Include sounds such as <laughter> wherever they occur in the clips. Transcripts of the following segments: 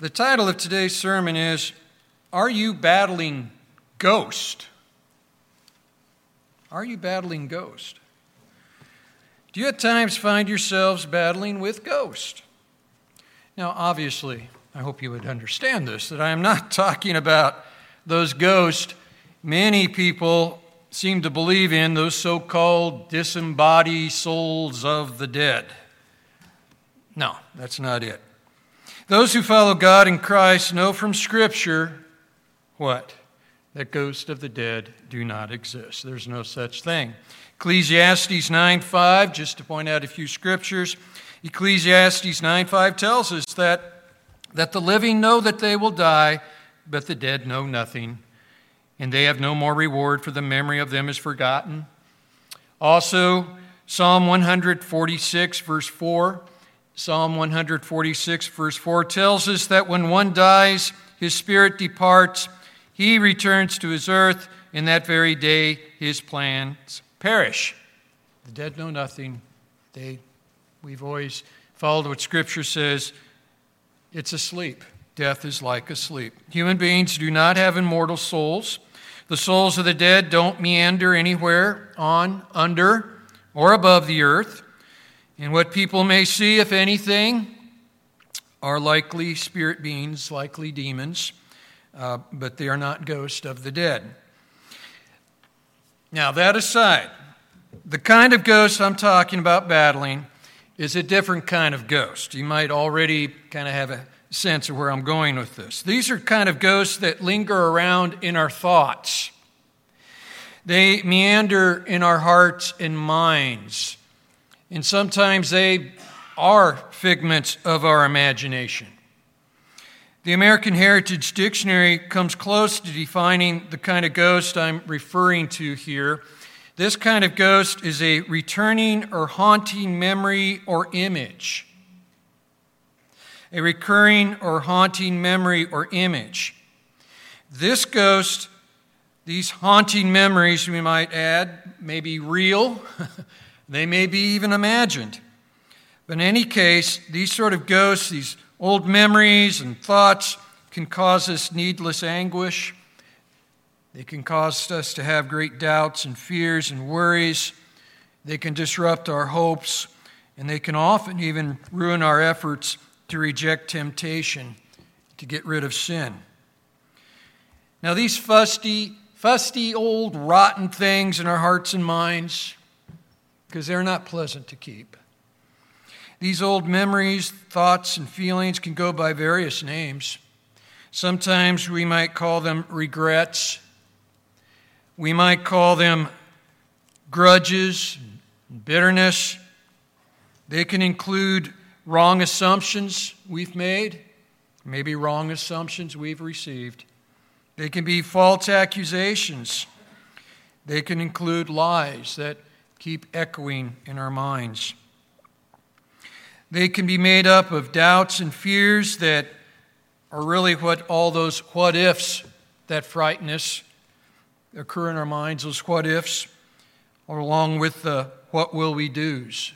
The title of today's sermon is Are You Battling Ghost? Are you battling ghost? Do you at times find yourselves battling with ghost? Now, obviously, I hope you would understand this that I am not <laughs> talking about those ghosts many people seem to believe in, those so called disembodied souls of the dead. No, that's not it. Those who follow God in Christ know from Scripture what? That ghosts of the dead do not exist. There's no such thing. Ecclesiastes 9 5, just to point out a few scriptures, Ecclesiastes 9 5 tells us that, that the living know that they will die, but the dead know nothing, and they have no more reward, for the memory of them is forgotten. Also, Psalm 146, verse 4. Psalm 146, verse 4 tells us that when one dies, his spirit departs, he returns to his earth, in that very day his plans perish. The dead know nothing. They, we've always followed what Scripture says it's asleep. Death is like a sleep. Human beings do not have immortal souls. The souls of the dead don't meander anywhere on, under, or above the earth. And what people may see, if anything, are likely spirit beings, likely demons, uh, but they are not ghosts of the dead. Now, that aside, the kind of ghost I'm talking about battling is a different kind of ghost. You might already kind of have a sense of where I'm going with this. These are kind of ghosts that linger around in our thoughts, they meander in our hearts and minds, and sometimes they are figments of our imagination. The American Heritage Dictionary comes close to defining the kind of ghost I'm referring to here. This kind of ghost is a returning or haunting memory or image a recurring or haunting memory or image. This ghost, these haunting memories, we might add, may be real, <laughs> they may be even imagined. But in any case, these sort of ghosts, these old memories and thoughts, can cause us needless anguish. They can cause us to have great doubts and fears and worries. They can disrupt our hopes, and they can often even ruin our efforts to reject temptation, to get rid of sin. Now, these fusty, fusty, old, rotten things in our hearts and minds, because they're not pleasant to keep. These old memories, thoughts, and feelings can go by various names. Sometimes we might call them regrets. We might call them grudges, bitterness. They can include wrong assumptions we've made, maybe wrong assumptions we've received. They can be false accusations. They can include lies that keep echoing in our minds. They can be made up of doubts and fears that are really what all those what ifs that frighten us occur in our minds, those what ifs, along with the what will we do's.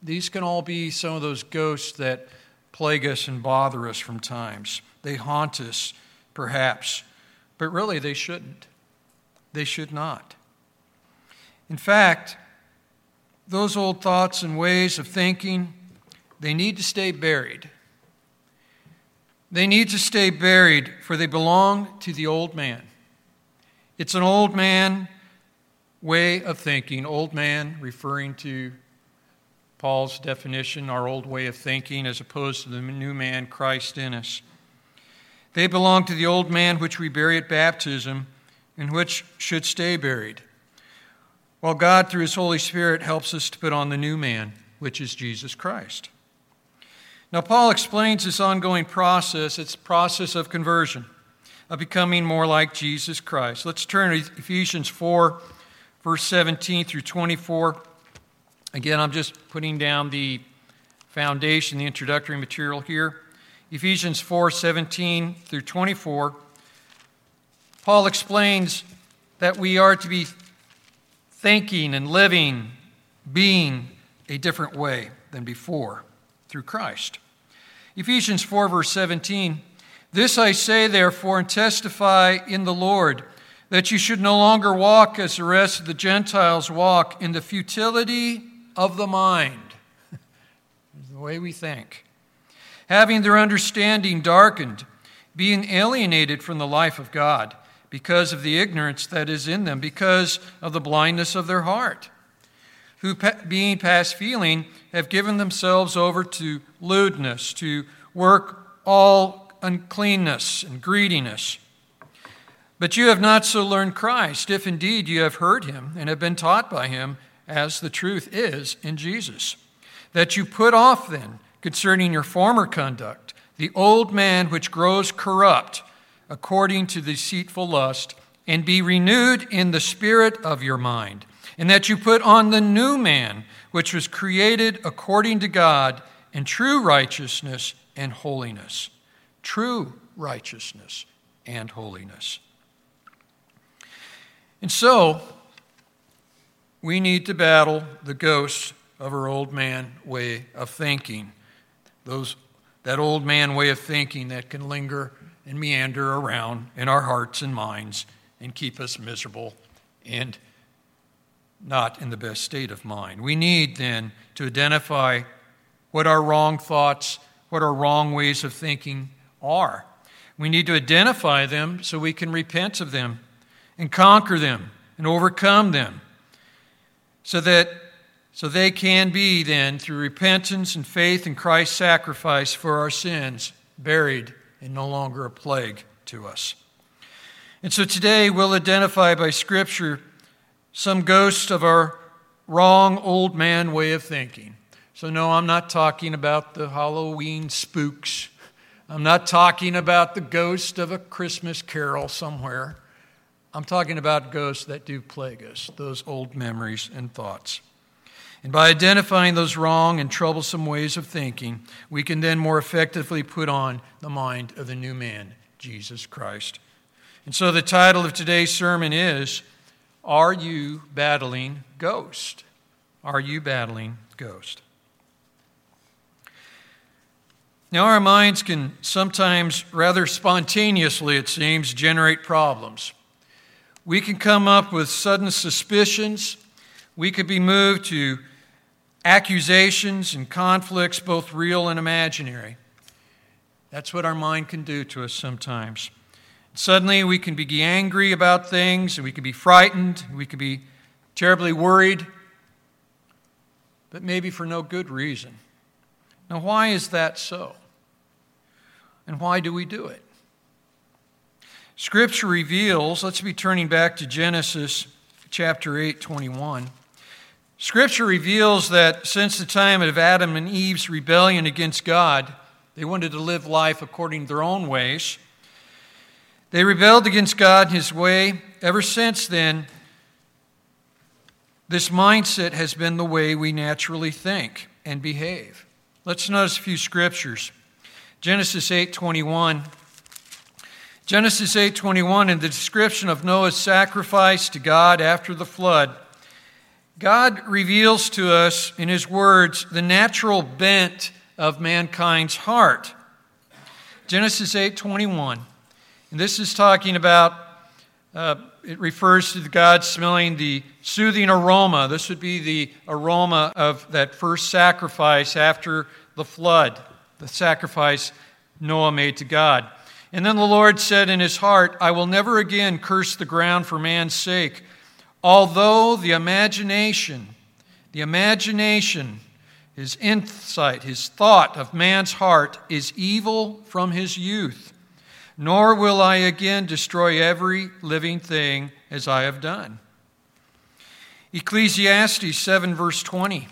These can all be some of those ghosts that plague us and bother us from times. They haunt us, perhaps, but really they shouldn't. They should not. In fact, those old thoughts and ways of thinking, they need to stay buried. They need to stay buried, for they belong to the old man. It's an old man way of thinking, old man referring to Paul's definition, our old way of thinking, as opposed to the new man, Christ in us. They belong to the old man which we bury at baptism and which should stay buried, while God, through his Holy Spirit, helps us to put on the new man, which is Jesus Christ. Now, Paul explains this ongoing process, it's process of conversion, of becoming more like Jesus Christ. Let's turn to Ephesians 4, verse 17 through 24. Again, I'm just putting down the foundation, the introductory material here. Ephesians 4 17 through 24. Paul explains that we are to be thinking and living, being a different way than before through Christ. Ephesians 4, verse 17 This I say, therefore, and testify in the Lord, that you should no longer walk as the rest of the Gentiles walk in the futility of the mind, <laughs> the way we think, having their understanding darkened, being alienated from the life of God because of the ignorance that is in them, because of the blindness of their heart, who, being past feeling, have given themselves over to lewdness, to work all uncleanness and greediness. But you have not so learned Christ, if indeed you have heard him and have been taught by him, as the truth is in Jesus. That you put off then, concerning your former conduct, the old man which grows corrupt according to deceitful lust, and be renewed in the spirit of your mind, and that you put on the new man, which was created according to God in true righteousness and holiness true righteousness and holiness. And so, we need to battle the ghosts of our old man way of thinking. Those, that old man way of thinking that can linger and meander around in our hearts and minds and keep us miserable and not in the best state of mind. We need then to identify what our wrong thoughts, what our wrong ways of thinking are. We need to identify them so we can repent of them and conquer them and overcome them so that so they can be then through repentance and faith in Christ's sacrifice for our sins buried and no longer a plague to us. And so today we'll identify by scripture some ghosts of our wrong old man way of thinking. So no, I'm not talking about the Halloween spooks I'm not talking about the ghost of a Christmas carol somewhere. I'm talking about ghosts that do plague us, those old memories and thoughts. And by identifying those wrong and troublesome ways of thinking, we can then more effectively put on the mind of the new man, Jesus Christ. And so the title of today's sermon is Are You Battling Ghost? Are You Battling Ghost? Now, our minds can sometimes, rather spontaneously, it seems, generate problems. We can come up with sudden suspicions. We could be moved to accusations and conflicts, both real and imaginary. That's what our mind can do to us sometimes. Suddenly, we can be angry about things, and we can be frightened, we can be terribly worried, but maybe for no good reason. Now, why is that so? And why do we do it? Scripture reveals, let's be turning back to Genesis chapter 8, 21. Scripture reveals that since the time of Adam and Eve's rebellion against God, they wanted to live life according to their own ways. They rebelled against God and His way. Ever since then, this mindset has been the way we naturally think and behave. Let's notice a few scriptures. Genesis 8:21 Genesis 8:21 in the description of Noah's sacrifice to God after the flood God reveals to us in his words the natural bent of mankind's heart. Genesis 8:21 and this is talking about uh, it refers to God smelling the soothing aroma. This would be the aroma of that first sacrifice after the flood the sacrifice Noah made to God. And then the Lord said in his heart, I will never again curse the ground for man's sake, although the imagination, the imagination, his insight, his thought of man's heart is evil from his youth. Nor will I again destroy every living thing as I have done. Ecclesiastes 7, verse 20.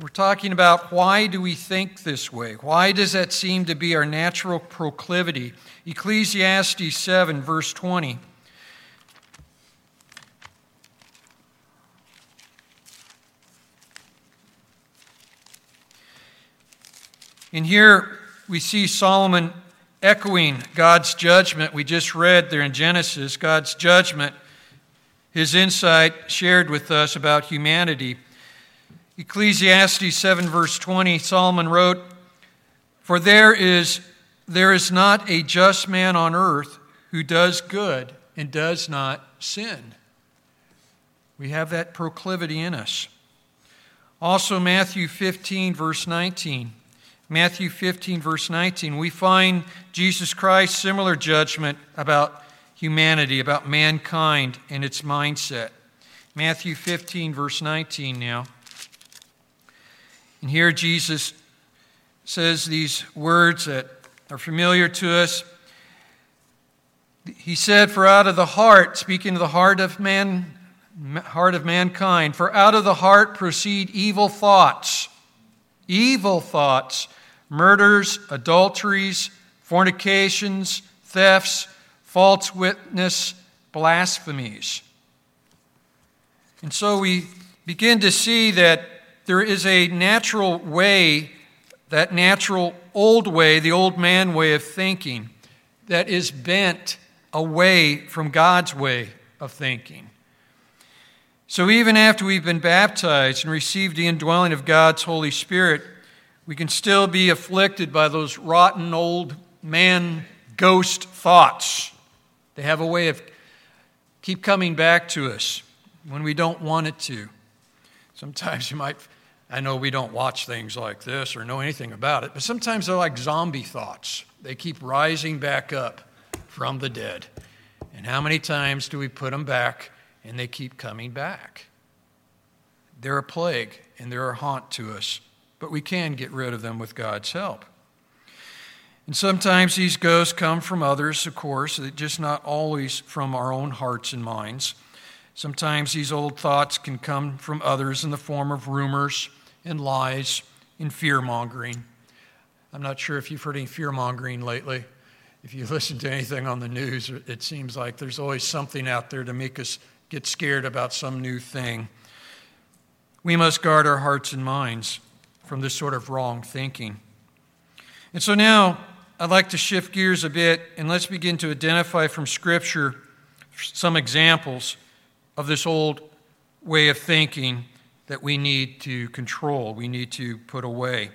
We're talking about why do we think this way? Why does that seem to be our natural proclivity? Ecclesiastes 7, verse 20. And here we see Solomon echoing God's judgment. We just read there in Genesis, God's judgment, his insight shared with us about humanity. Ecclesiastes 7, verse 20, Solomon wrote, For there is there is not a just man on earth who does good and does not sin. We have that proclivity in us. Also, Matthew 15, verse 19. Matthew 15, verse 19, we find Jesus Christ's similar judgment about humanity, about mankind and its mindset. Matthew 15, verse 19 now. And here Jesus says these words that are familiar to us. He said, For out of the heart, speaking of the heart of man, heart of mankind, for out of the heart proceed evil thoughts, evil thoughts, murders, adulteries, fornications, thefts, false witness, blasphemies. And so we begin to see that there is a natural way, that natural old way, the old man way of thinking, that is bent away from God's way of thinking. So even after we've been baptized and received the indwelling of God's Holy Spirit, we can still be afflicted by those rotten old man ghost thoughts. They have a way of keep coming back to us when we don't want it to. Sometimes you might I know we don't watch things like this or know anything about it, but sometimes they're like zombie thoughts. They keep rising back up from the dead. And how many times do we put them back and they keep coming back? They're a plague and they're a haunt to us, but we can get rid of them with God's help. And sometimes these ghosts come from others, of course, just not always from our own hearts and minds. Sometimes these old thoughts can come from others in the form of rumors and lies and fear mongering. I'm not sure if you've heard any fear mongering lately. If you <laughs> listen to anything on the news, it seems like there's always something out there to make us get scared about some new thing. We must guard our hearts and minds from this sort of wrong thinking. And so now I'd like to shift gears a bit and let's begin to identify from Scripture some examples of this old way of thinking that we need to control, we need to put away.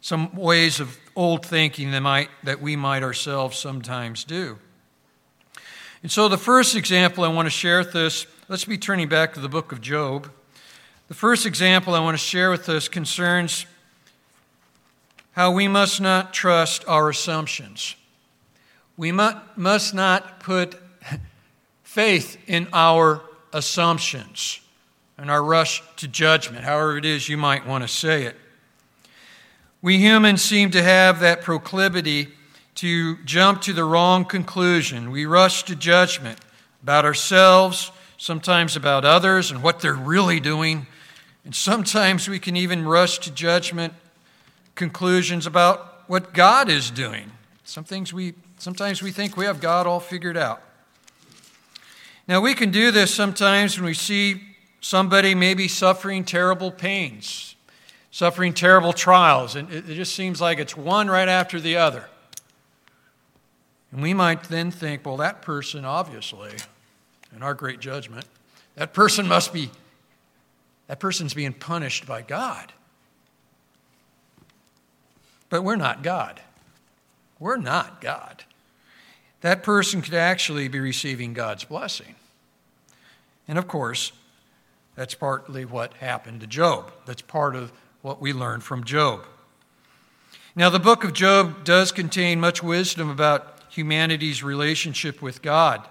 Some ways of old thinking that, might, that we might ourselves sometimes do. And so, the first example I want to share with us, let's be turning back to the book of Job. The first example I want to share with us concerns how we must not trust our assumptions. We must not put <laughs> faith in our assumptions and our rush to judgment, however it is you might want to say it. We humans seem to have that proclivity to jump to the wrong conclusion. We rush to judgment about ourselves, sometimes about others and what they're really doing, and sometimes we can even rush to judgment conclusions about what God is doing. Some things we sometimes we think we have God all figured out. Now we can do this sometimes when we see somebody maybe suffering terrible pains, suffering terrible trials, and it just seems like it's one right after the other. And we might then think, well, that person, obviously, in our great judgment, that person must be, that person's being punished by God. But we're not God. We're not God. That person could actually be receiving God's blessing. And of course, that's partly what happened to Job. That's part of what we learn from Job. Now, the book of Job does contain much wisdom about humanity's relationship with God.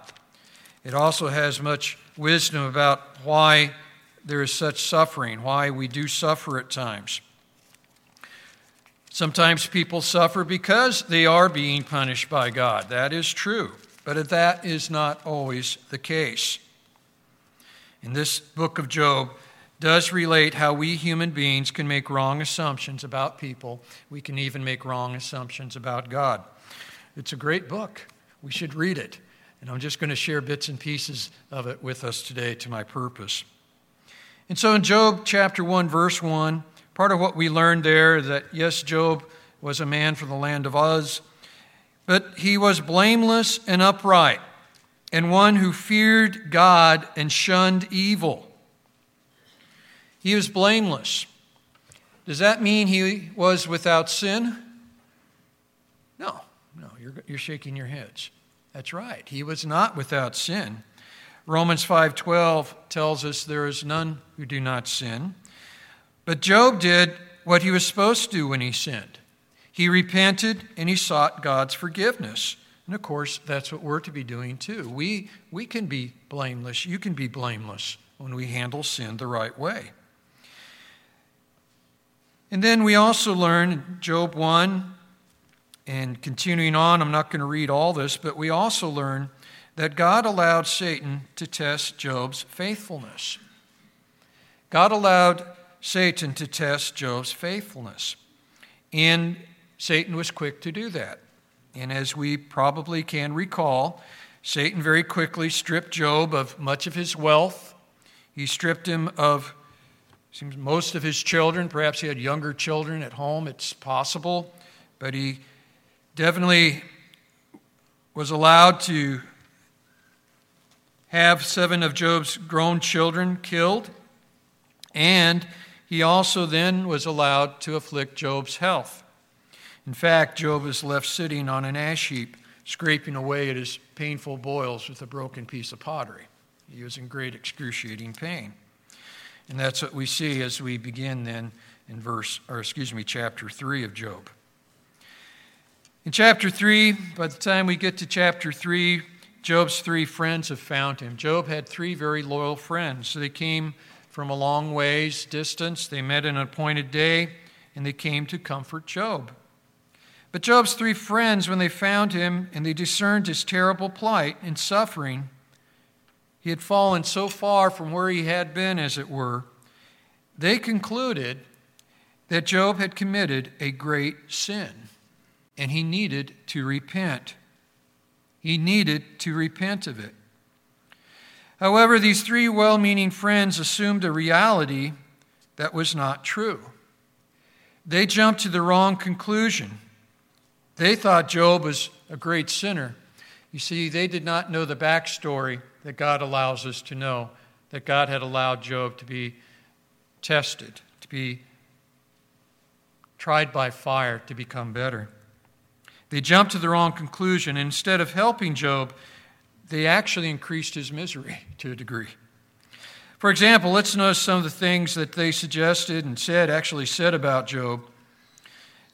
It also has much wisdom about why there is such suffering, why we do suffer at times. Sometimes people suffer because they are being punished by God. That is true, but that is not always the case. In this book of Job does relate how we human beings can make wrong assumptions about people. We can even make wrong assumptions about God. It's a great book. We should read it. And I'm just going to share bits and pieces of it with us today to my purpose. And so in Job chapter 1, verse 1, part of what we learned there that yes, Job was a man from the land of Uz, but he was blameless and upright and one who feared God and shunned evil. He was blameless. Does that mean he was without sin? No, no. you're, you're shaking your heads. That's right. He was not without sin. Romans 5:12 tells us there is none who do not sin. But Job did what he was supposed to do when he sinned. He repented and he sought God's forgiveness. And of course, that's what we're to be doing too. We, we can be blameless. You can be blameless when we handle sin the right way. And then we also learn Job 1 and continuing on, I'm not going to read all this, but we also learn that God allowed Satan to test Job's faithfulness. God allowed Satan to test Job's faithfulness. And Satan was quick to do that. And as we probably can recall, Satan very quickly stripped Job of much of his wealth. He stripped him of seems most of his children. Perhaps he had younger children at home, it's possible. But he definitely was allowed to have seven of Job's grown children killed. And he also then was allowed to afflict Job's health. In fact, Job is left sitting on an ash heap, scraping away at his painful boils with a broken piece of pottery. He was in great excruciating pain. And that's what we see as we begin then in verse, or excuse me, chapter 3 of Job. In chapter 3, by the time we get to chapter 3, Job's three friends have found him. Job had three very loyal friends. So they came from a long ways distance. They met an appointed day, and they came to comfort Job. But Job's three friends, when they found him and they discerned his terrible plight and suffering, he had fallen so far from where he had been, as it were, they concluded that Job had committed a great sin and he needed to repent. He needed to repent of it. However, these three well meaning friends assumed a reality that was not true. They jumped to the wrong conclusion. They thought Job was a great sinner. You see, they did not know the backstory that God allows us to know that God had allowed Job to be tested, to be tried by fire to become better. They jumped to the wrong conclusion. Instead of helping Job, they actually increased his misery to a degree. For example, let's notice some of the things that they suggested and said, actually said about Job.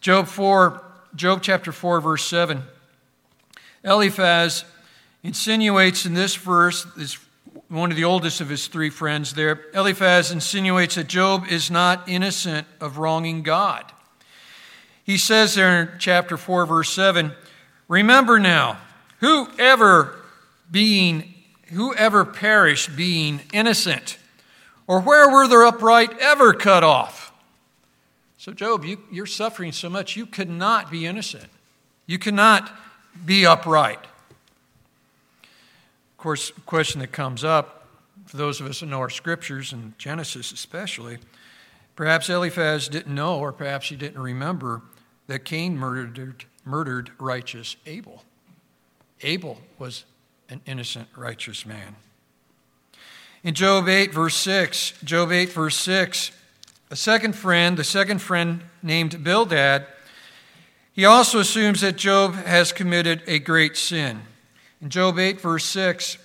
Job 4, Job chapter 4, verse 7. Eliphaz insinuates in this verse, is one of the oldest of his three friends there, Eliphaz insinuates that Job is not innocent of wronging God. He says there in chapter 4, verse 7 Remember now, whoever being whoever perished being innocent, or where were the upright ever cut off? So, Job, you, you're suffering so much, you could not be innocent. You cannot be upright. Of course, question that comes up for those of us who know our scriptures, and Genesis especially, perhaps Eliphaz didn't know, or perhaps he didn't remember, that Cain murdered, murdered righteous Abel. Abel was an innocent, righteous man. In Job 8, verse 6, Job 8, verse 6, a second friend, the second friend named Bildad, he also assumes that Job has committed a great sin. In Job 8, verse 6,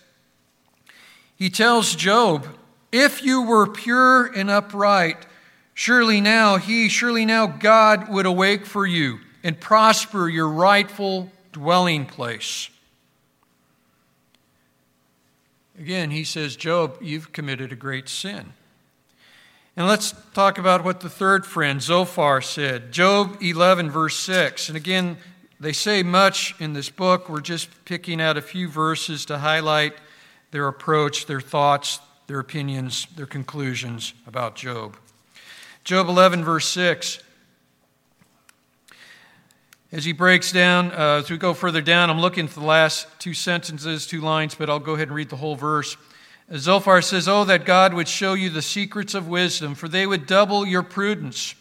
he tells Job, If you were pure and upright, surely now he, surely now God would awake for you and prosper your rightful dwelling place. Again, he says, Job, you've committed a great sin. And let's talk about what the third friend, Zophar, said. Job 11, verse 6. And again, they say much in this book. We're just picking out a few verses to highlight their approach, their thoughts, their opinions, their conclusions about Job. Job 11, verse 6 as he breaks down, uh, as we go further down, I'm looking for the last two sentences, two lines, but I'll go ahead and read the whole verse. Zophar says, Oh, that God would show you the secrets of wisdom, for they would double your prudence.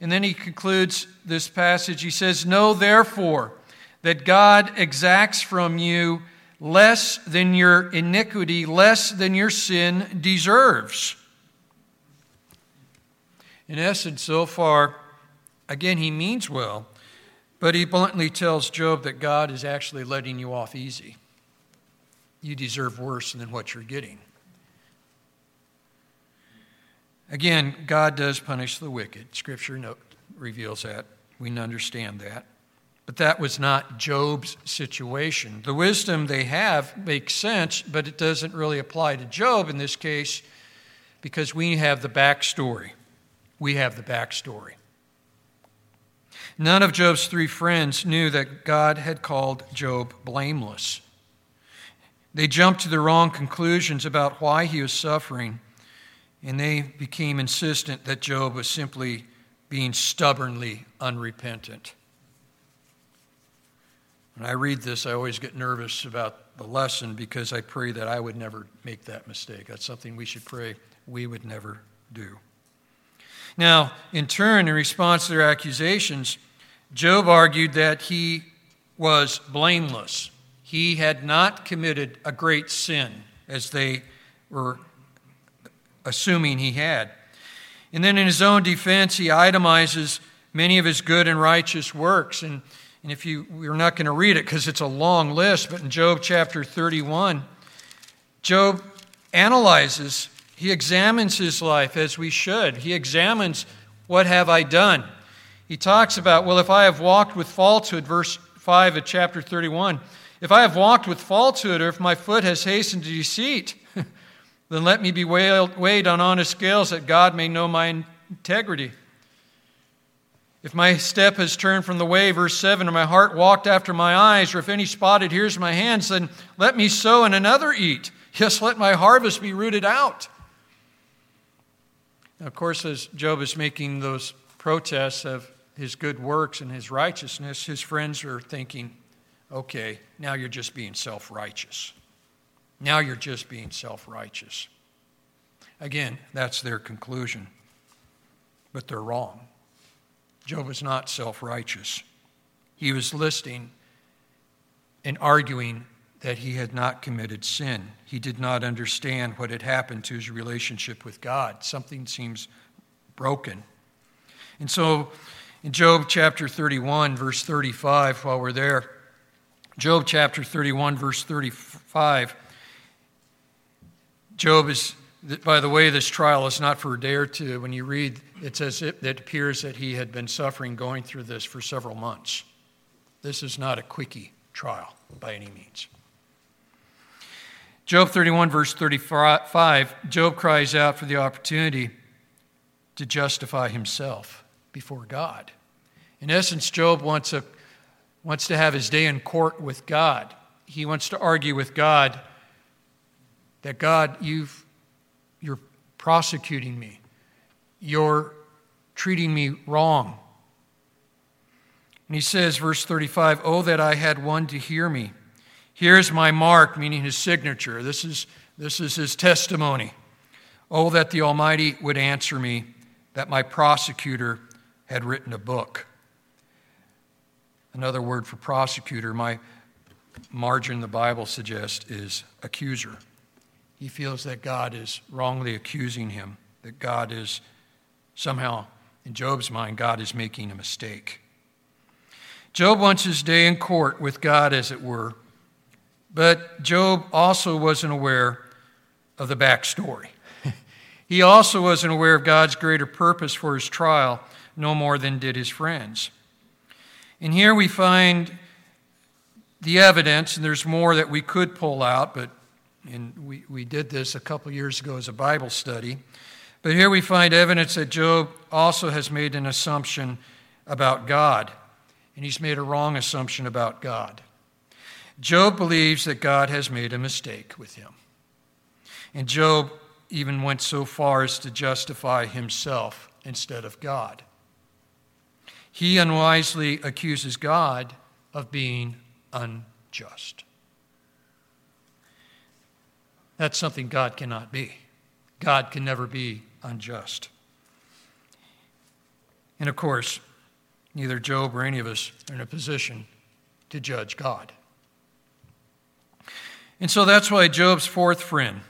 And then he concludes this passage. He says, Know therefore that God exacts from you less than your iniquity, less than your sin deserves. In essence, Zophar, again, he means well. But he bluntly tells Job that God is actually letting you off easy. You deserve worse than what you're getting. Again, God does punish the wicked. Scripture note, reveals that. We understand that. But that was not Job's situation. The wisdom they have makes sense, but it doesn't really apply to Job in this case because we have the backstory. We have the backstory. None of Job's three friends knew that God had called Job blameless. They jumped to the wrong conclusions about why he was suffering, and they became insistent that Job was simply being stubbornly unrepentant. When I read this, I always get nervous about the lesson because I pray that I would never make that mistake. That's something we should pray we would never do. Now, in turn, in response to their accusations, Job argued that he was blameless. He had not committed a great sin, as they were assuming he had. And then in his own defense, he itemizes many of his good and righteous works. And and if you, we're not going to read it because it's a long list, but in Job chapter 31, Job analyzes, he examines his life as we should. He examines, what have I done? He talks about, well, if I have walked with falsehood, verse 5 of chapter 31, if I have walked with falsehood, or if my foot has hastened to deceit, <laughs> then let me be weighed on honest scales that God may know my integrity. If my step has turned from the way, verse 7, or my heart walked after my eyes, or if any spotted here's my hands, then let me sow and another eat. Yes, let my harvest be rooted out. Of course, as Job is making those protests of his good works and his righteousness, his friends are thinking, okay, now you're just being self righteous. Now you're just being self righteous. Again, that's their conclusion. But they're wrong. Job was not self righteous. He was listing and arguing that he had not committed sin. He did not understand what had happened to his relationship with God. Something seems broken. And so, in Job chapter 31, verse 35, while we're there, Job chapter 31, verse 35, Job is by the way, this trial is not for a day or two. When you read, it says it, it appears that he had been suffering going through this for several months. This is not a quickie trial by any means. Job 31, verse 35, Job cries out for the opportunity to justify himself before God. In essence, Job wants, a, wants to have his day in court with God. He wants to argue with God that God, you've you're prosecuting me. You're treating me wrong. And he says, verse 35, Oh, that I had one to hear me. Here's my mark, meaning his signature. This is, this is his testimony. Oh, that the Almighty would answer me, that my prosecutor had written a book. Another word for prosecutor, my margin the Bible suggests, is accuser. He feels that God is wrongly accusing him, that God is somehow, in Job's mind, God is making a mistake. Job wants his day in court with God, as it were, but Job also wasn't aware of the backstory. <laughs> he also wasn't aware of God's greater purpose for his trial, no more than did his friends. And here we find the evidence, and there's more that we could pull out, but and we, we did this a couple years ago as a Bible study. But here we find evidence that Job also has made an assumption about God, and he's made a wrong assumption about God. Job believes that God has made a mistake with him. And Job even went so far as to justify himself instead of God. He unwisely accuses God of being unjust. That's something God cannot be. God can never be unjust. And of course, neither Job or any of us are in a position to judge God. And so that's why Job's fourth friend,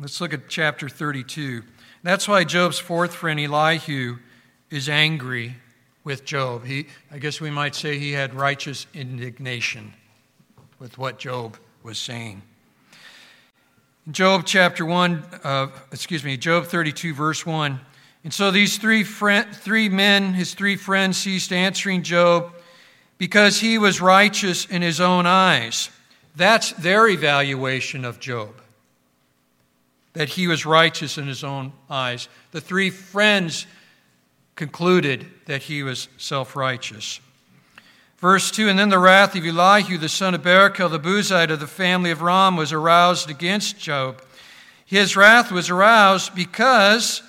let's look at chapter 32. That's why Job's fourth friend, Elihu, is angry with Job. He, I guess we might say he had righteous indignation with what Job was saying. Job chapter 1, uh, excuse me, Job 32, verse 1. And so these three, friend, three men, his three friends, ceased answering Job because he was righteous in his own eyes. That's their evaluation of Job, that he was righteous in his own eyes. The three friends concluded that he was self righteous. Verse 2 And then the wrath of Elihu, the son of Barachel, the Buzite of the family of Ram, was aroused against Job. His wrath was aroused because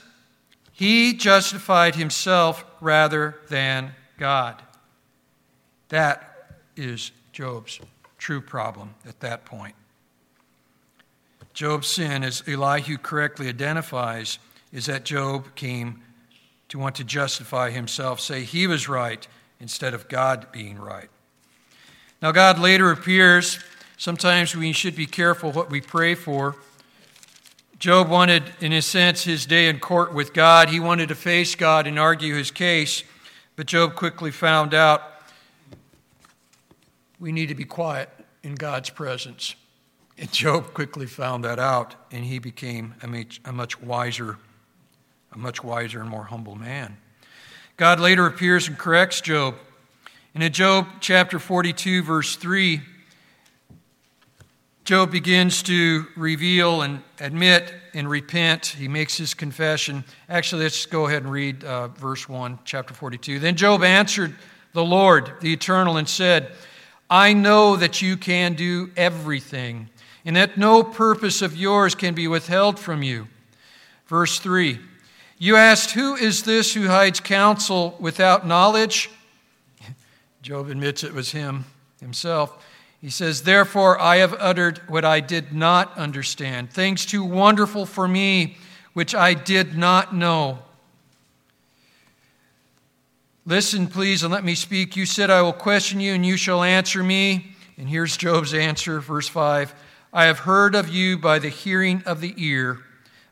he justified himself rather than God. That is Job's true problem at that point. Job's sin, as Elihu correctly identifies, is that Job came to want to justify himself, say he was right instead of God being right. Now, God later appears. Sometimes we should be careful what we pray for. Job wanted, in a sense, his day in court with God. He wanted to face God and argue his case, but Job quickly found out we need to be quiet in God's presence. And Job quickly found that out, and he became a much, wiser, a much wiser and more humble man. God later appears and corrects Job. And in Job chapter 42, verse 3, Job begins to reveal and admit and repent. He makes his confession. Actually, let's go ahead and read uh, verse 1, chapter 42. Then Job answered the Lord, the Eternal, and said, I know that you can do everything, and that no purpose of yours can be withheld from you. Verse 3 You asked, Who is this who hides counsel without knowledge? <laughs> Job admits it was him himself. He says, Therefore I have uttered what I did not understand, things too wonderful for me, which I did not know. Listen, please, and let me speak. You said, I will question you, and you shall answer me. And here's Job's answer, verse 5 I have heard of you by the hearing of the ear,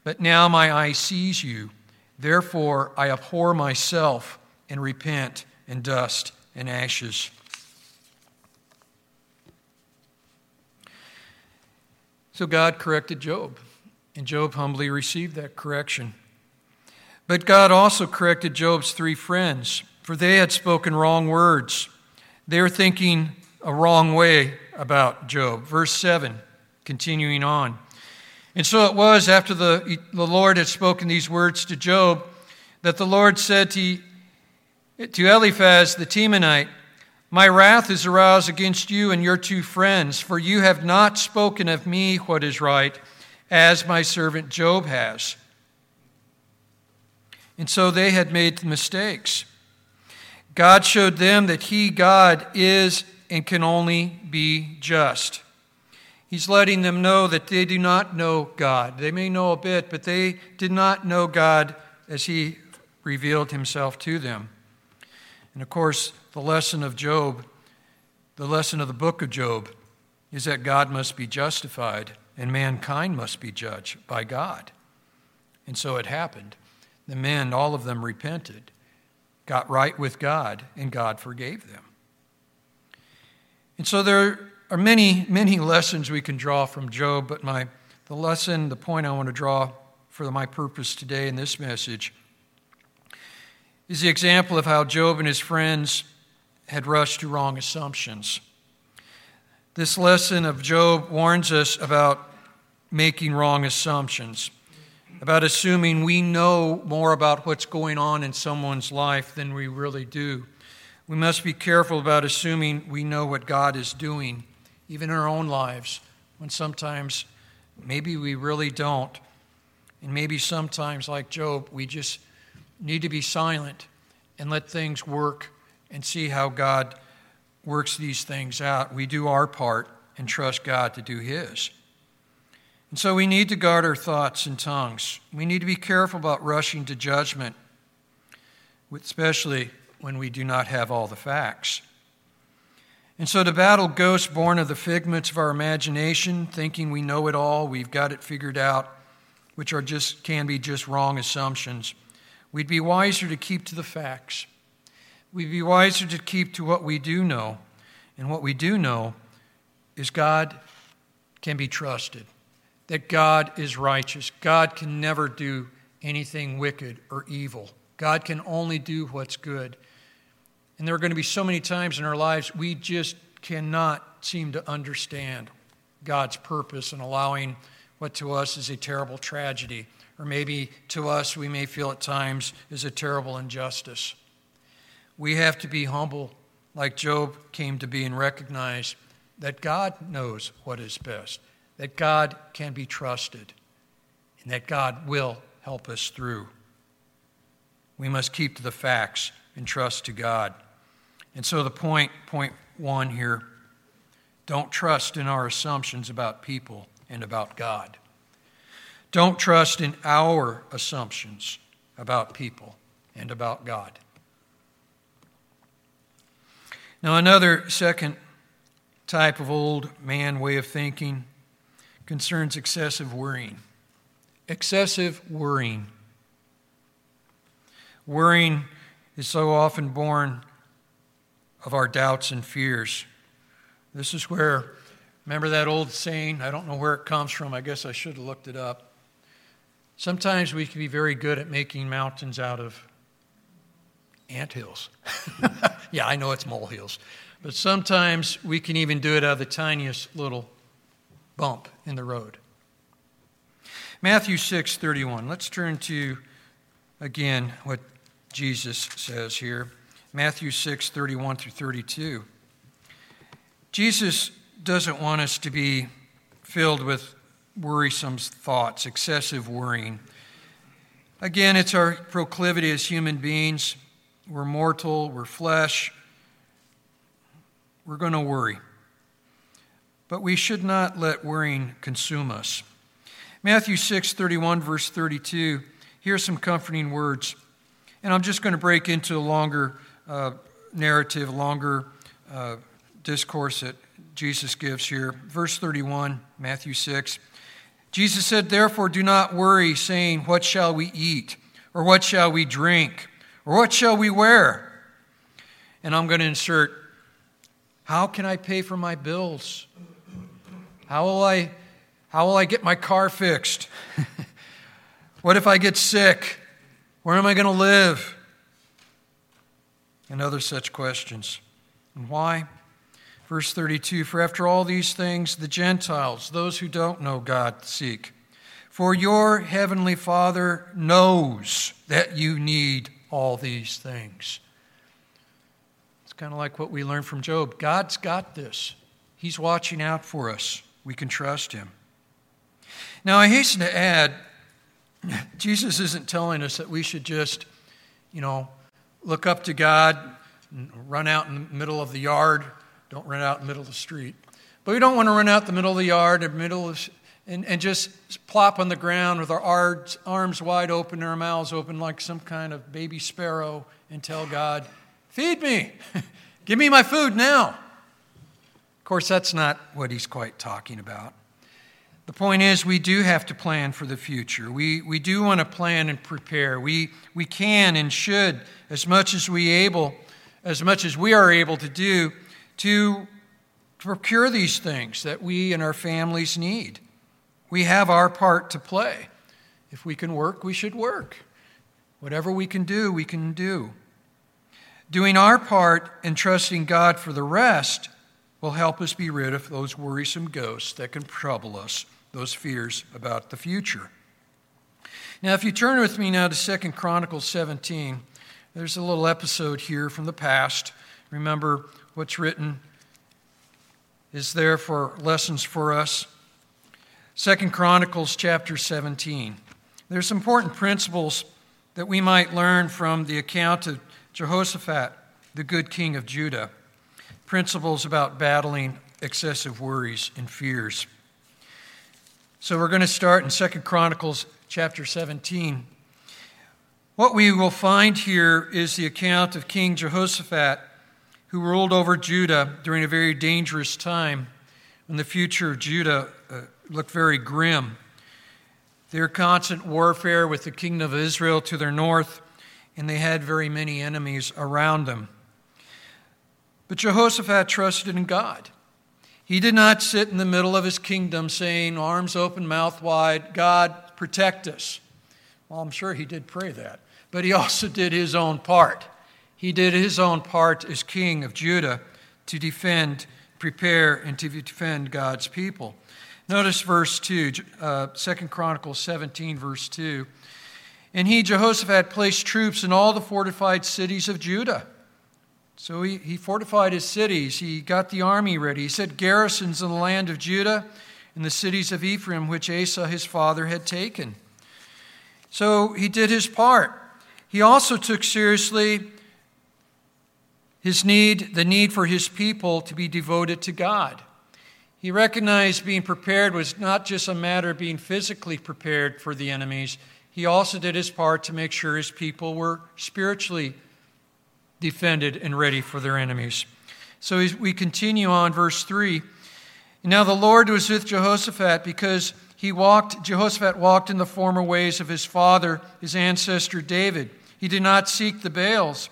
but now my eye sees you. Therefore, I abhor myself and repent in dust and ashes. So God corrected Job, and Job humbly received that correction. But God also corrected Job's three friends for they had spoken wrong words. They were thinking a wrong way about Job. Verse 7, continuing on. And so it was after the, the Lord had spoken these words to Job that the Lord said to, to Eliphaz the Temanite, My wrath is aroused against you and your two friends, for you have not spoken of me what is right, as my servant Job has. And so they had made mistakes. God showed them that He, God, is and can only be just. He's letting them know that they do not know God. They may know a bit, but they did not know God as He revealed Himself to them. And of course, the lesson of Job, the lesson of the book of Job, is that God must be justified and mankind must be judged by God. And so it happened. The men, all of them repented got right with God, and God forgave them. And so there are many, many lessons we can draw from Job, but my, the lesson, the point I want to draw for my purpose today in this message is the example of how Job and his friends had rushed to wrong assumptions. This lesson of Job warns us about making wrong assumptions about assuming we know more about what's going on in someone's life than we really do. We must be careful about assuming we know what God is doing, even in our own lives, when sometimes maybe we really don't. And maybe sometimes, like Job, we just need to be silent and let things work and see how God works these things out. We do our part and trust God to do His. And so we need to guard our thoughts and tongues. We need to be careful about rushing to judgment, especially when we do not have all the facts. And so to battle ghosts born of the figments of our imagination, thinking we know it all, we've got it figured out, which are just can be just wrong assumptions, we'd be wiser to keep to the facts. we'd be wiser to keep to what we do know. And what we do know is God can be trusted, that God is righteous. God can never do anything wicked or evil. God can only do what's good. And there are going to be so many times in our lives we just cannot seem to understand God's purpose in allowing what to us is a terrible tragedy, or maybe to us we may feel at times is a terrible injustice. We have to be humble, like Job came to be, and recognize that God knows what is best, that God can be trusted, and that God will help us through. We must keep to the facts and trust to God. And so the point, point one here, don't trust in our assumptions about people and about God. Don't trust in our assumptions about people and about God. Now, another second type of old man way of thinking concerns excessive worrying. Excessive worrying. Worrying is so often born of our doubts and fears. This is where, remember that old saying? I don't know where it comes from. I guess I should have looked it up. Sometimes we can be very good at making mountains out of ant hills. <laughs> yeah, I know it's molehills. But sometimes we can even do it out of the tiniest little bump in the road. Matthew 6 31. Let's turn to again what Jesus says here. Matthew 6, 31 through 32. Jesus doesn't want us to be filled with worrisome thoughts, excessive worrying. Again, it's our proclivity as human beings. We're mortal, we're flesh. We're going to worry. But we should not let worrying consume us. Matthew 6, 31, verse 32. Here's some comforting words. And I'm just going to break into a longer uh, narrative, longer uh, discourse that Jesus gives here. Verse 31, Matthew 6. Jesus said, Therefore, do not worry, saying, What shall we eat? Or what shall we drink? Or what shall we wear? And I'm going to insert, How can I pay for my bills? How will I, how will I get my car fixed? <laughs> what if I get sick? Where am I going to live? And other such questions. And why? Verse 32 For after all these things, the Gentiles, those who don't know God, seek. For your heavenly Father knows that you need all these things. It's kind of like what we learned from Job. God's got this, He's watching out for us. We can trust Him. Now, I hasten to add <clears throat> Jesus isn't telling us that we should just, you know, look up to God, run out in the middle of the yard. Don't run out in the middle of the street. But we don't want to run out the middle of the yard, or middle of, and, and just plop on the ground with our arms, arms wide open and our mouths open like some kind of baby sparrow and tell God, Feed me. <laughs> Give me my food now. Course, that's not what he's quite talking about. The point is, we do have to plan for the future. We, we do want to plan and prepare. We, we can and should, as much as we able, as much as we are able to do, to procure these things that we and our families need. We have our part to play. If we can work, we should work. Whatever we can do, we can do. Doing our part and trusting God for the rest will help us be rid of those worrisome ghosts that can trouble us those fears about the future. Now, if you turn with me now to Second Chronicles 17, there's a little episode here from the past. Remember, what's written is there for lessons for us. Second Chronicles chapter 17. There's important principles that we might learn from the account of Jehoshaphat, the good king of Judah. Principles about battling excessive worries and fears. So we're going to start in Second Chronicles chapter 17. What we will find here is the account of King Jehoshaphat, who ruled over Judah during a very dangerous time when the future of Judah uh, looked very grim. Their constant warfare with the kingdom of Israel to their north, and they had very many enemies around them. But Jehoshaphat trusted in God. He did not sit in the middle of his kingdom saying, arms open, mouth wide, God, protect us. Well, I'm sure he did pray that. But he <laughs> also did his own part. He did his own part as king of Judah to defend, prepare, and to defend God's people. Notice verse 2, uh, 2 Chronicles 17, verse 2. And he, Jehoshaphat, placed troops in all the fortified cities of Judah so he, he fortified his cities. He got the army ready. He set garrisons in the land of Judah and the cities of Ephraim, which Asa his father had taken. So he did his part. He also took seriously his need, the need for his people to be devoted to God. He recognized being prepared was not just a matter of being physically prepared for the enemies, he also did his part to make sure his people were spiritually defended and ready for their enemies. So we continue on, verse 3. Now the Lord was with Jehoshaphat because he walked, Jehoshaphat walked in the former ways of his father, his ancestor David. He did not seek the Baals,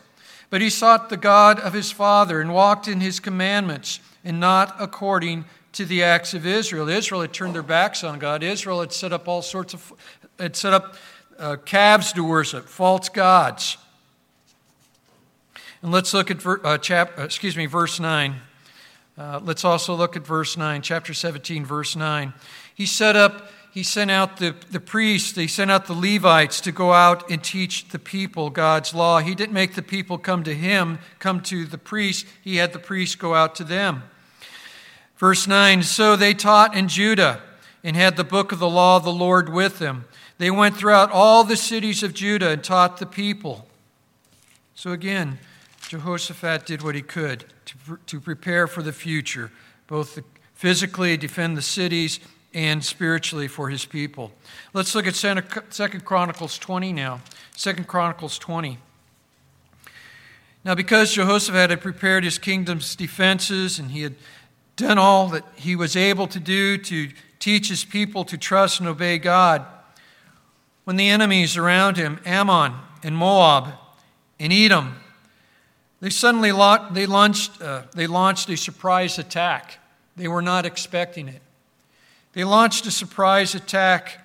but he sought the God of his father and walked in his commandments and not according to the acts of Israel. Israel had turned their backs on God. Israel had set up all sorts of, had set up uh, calves to worship, false gods. And let's look at uh, chap, uh, excuse me, verse 9. Uh, let's also look at verse 9, chapter 17, verse 9. He set up, he sent out the, the priests, he sent out the Levites to go out and teach the people God's law. He didn't make the people come to him, come to the priest. He had the priests go out to them. Verse 9 So they taught in Judah and had the book of the law of the Lord with them. They went throughout all the cities of Judah and taught the people. So again, Jehoshaphat did what he could to, to prepare for the future, both physically defend the cities and spiritually for his people. Let's look at Second Chronicles 20 now. Second Chronicles 20. Now, because Jehoshaphat had prepared his kingdom's defenses and he had done all that he was able to do to teach his people to trust and obey God, when the enemies around him, Ammon and Moab and Edom, they suddenly they launched, uh, they launched a surprise attack. They were not expecting it. They launched a surprise attack,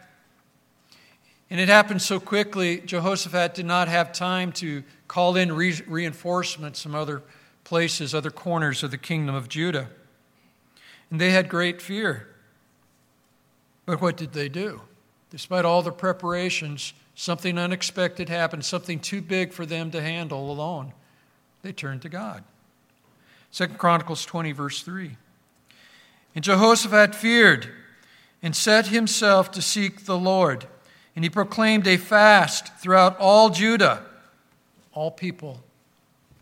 and it happened so quickly, Jehoshaphat did not have time to call in re- reinforcements from other places, other corners of the kingdom of Judah. And they had great fear. But what did they do? Despite all the preparations, something unexpected happened, something too big for them to handle alone. They turned to God. Second Chronicles 20, verse 3. And Jehoshaphat feared and set himself to seek the Lord. And he proclaimed a fast throughout all Judah. All people,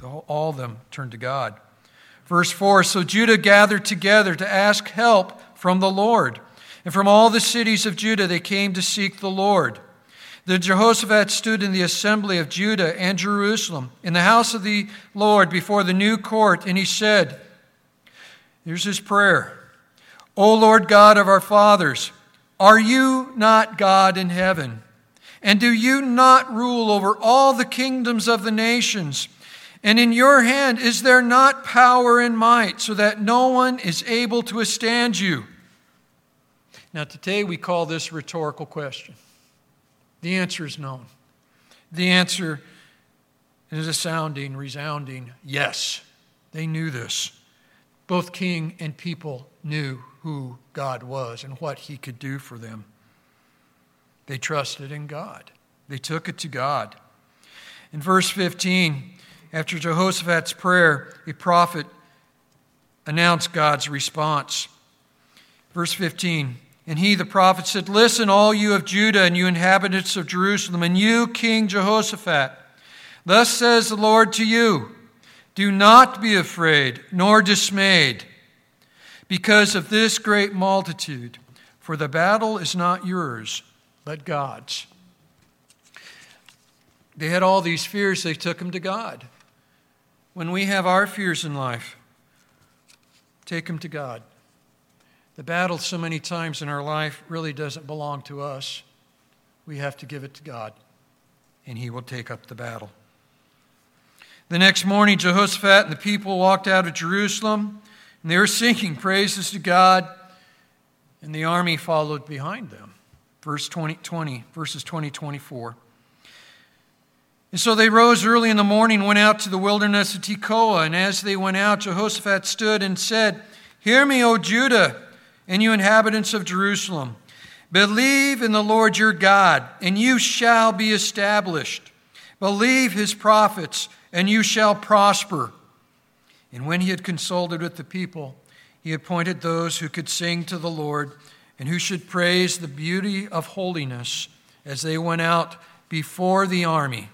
all of them turned to God. Verse 4 So Judah gathered together to ask help from the Lord. And from all the cities of Judah they came to seek the Lord. The Jehoshaphat stood in the assembly of Judah and Jerusalem, in the house of the Lord, before the new court, and he said, Here's his prayer O Lord God of our fathers, are you not God in heaven? And do you not rule over all the kingdoms of the nations? And in your hand is there not power and might, so that no one is able to withstand you? Now, today we call this rhetorical question. The answer is known. The answer is a sounding, resounding yes. They knew this. Both king and people knew who God was and what he could do for them. They trusted in God, they took it to God. In verse 15, after Jehoshaphat's prayer, a prophet announced God's response. Verse 15 and he, the prophet, said, Listen, all you of Judah and you inhabitants of Jerusalem, and you, King Jehoshaphat. Thus says the Lord to you Do not be afraid nor dismayed because of this great multitude, for the battle is not yours, but God's. They had all these fears, they took them to God. When we have our fears in life, take them to God. The battle, so many times in our life, really doesn't belong to us. We have to give it to God, and He will take up the battle. The next morning, Jehoshaphat and the people walked out of Jerusalem, and they were singing praises to God, and the army followed behind them. Verse 20, 20 verses 20, 24. And so they rose early in the morning, went out to the wilderness of Tekoa, and as they went out, Jehoshaphat stood and said, Hear me, O Judah, and you inhabitants of Jerusalem. Believe in the Lord your God, and you shall be established. Believe his prophets, and you shall prosper. And when he had consulted with the people, he appointed those who could sing to the Lord and who should praise the beauty of holiness as they went out before the army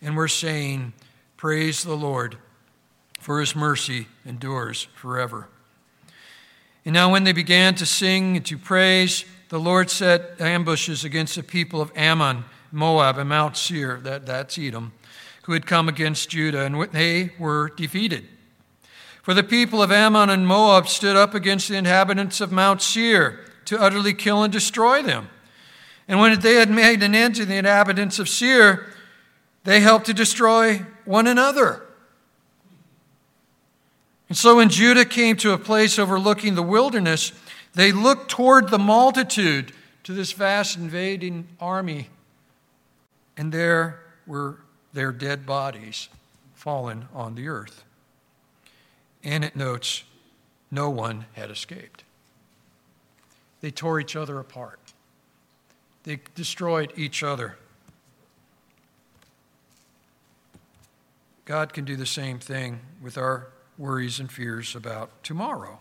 and were saying, Praise the Lord, for his mercy endures forever. And now, when they began to sing and to praise, the Lord set ambushes against the people of Ammon, Moab, and Mount Seir, that, that's Edom, who had come against Judah, and they were defeated. For the people of Ammon and Moab stood up against the inhabitants of Mount Seir to utterly kill and destroy them. And when they had made an end to the inhabitants of Seir, they helped to destroy one another. And so when Judah came to a place overlooking the wilderness, they looked toward the multitude to this vast invading army, and there were their dead bodies fallen on the earth. And it notes no one had escaped. They tore each other apart, they destroyed each other. God can do the same thing with our worries and fears about tomorrow.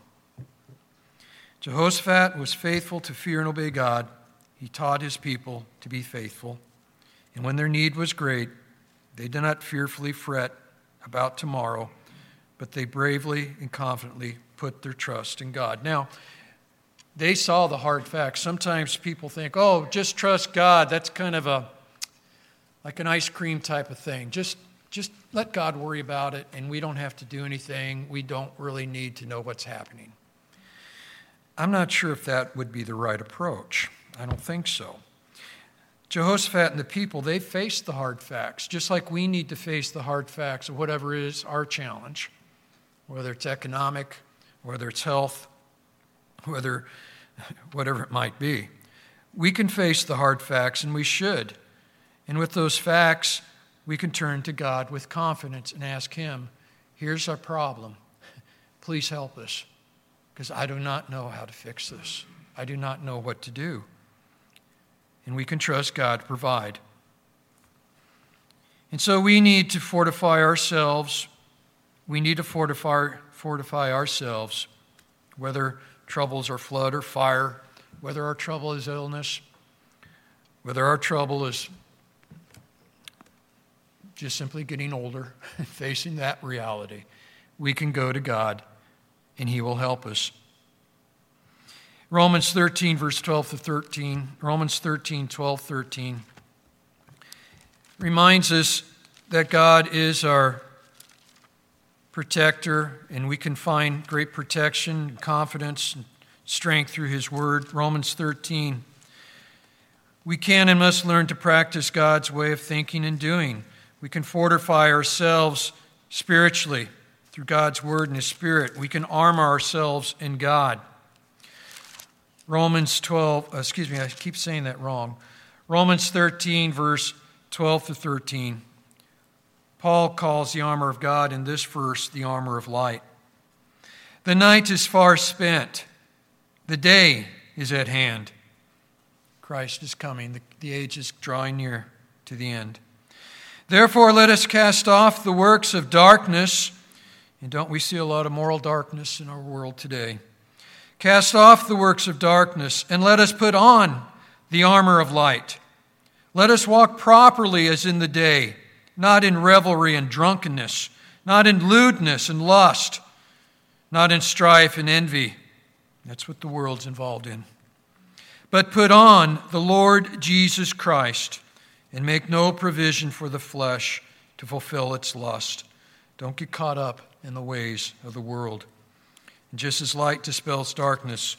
Jehoshaphat was faithful to fear and obey God. He taught his people to be faithful. And when their need was great, they did not fearfully fret about tomorrow, but they bravely and confidently put their trust in God. Now, they saw the hard facts. Sometimes people think, oh, just trust God. That's kind of a like an ice cream type of thing. Just just let God worry about it and we don't have to do anything. We don't really need to know what's happening. I'm not sure if that would be the right approach. I don't think so. Jehoshaphat and the people, they faced the hard facts, just like we need to face the hard facts of whatever is our challenge, whether it's economic, whether it's health, whether <laughs> whatever it might be. We can face the hard facts, and we should. And with those facts, we can turn to God with confidence and ask Him, Here's our problem. Please help us, because I do not know how to fix this. I do not know what to do. And we can trust God to provide. And so we need to fortify ourselves. We need to fortify, fortify ourselves, whether troubles are flood or fire, whether our trouble is illness, whether our trouble is just simply getting older, <laughs> and facing that reality, we can go to God and He will help us. Romans 13, verse 12 to 13, Romans 13, 12, 13, reminds us that God is our protector, and we can find great protection, confidence, and strength through His Word. Romans 13. We can and must learn to practice God's way of thinking and doing. We can fortify ourselves spiritually through God's Word and His Spirit. We can arm ourselves in God. Romans 12, uh, excuse me, I keep saying that wrong. Romans 13, verse 12 to 13. Paul calls the armor of God in this verse the armor of light. The night is far spent, the day is at hand. Christ is coming, the, the age is drawing near to the end. Therefore, let us cast off the works of darkness. And don't we see a lot of moral darkness in our world today? Cast off the works of darkness and let us put on the armor of light. Let us walk properly as in the day not in revelry and drunkenness, not in lewdness and lust, not in strife and envy. That's what the world's involved in. But put on the Lord Jesus Christ and make no provision for the flesh to fulfill its lust. Don't get caught up in the ways of the world. And just as light dispels darkness,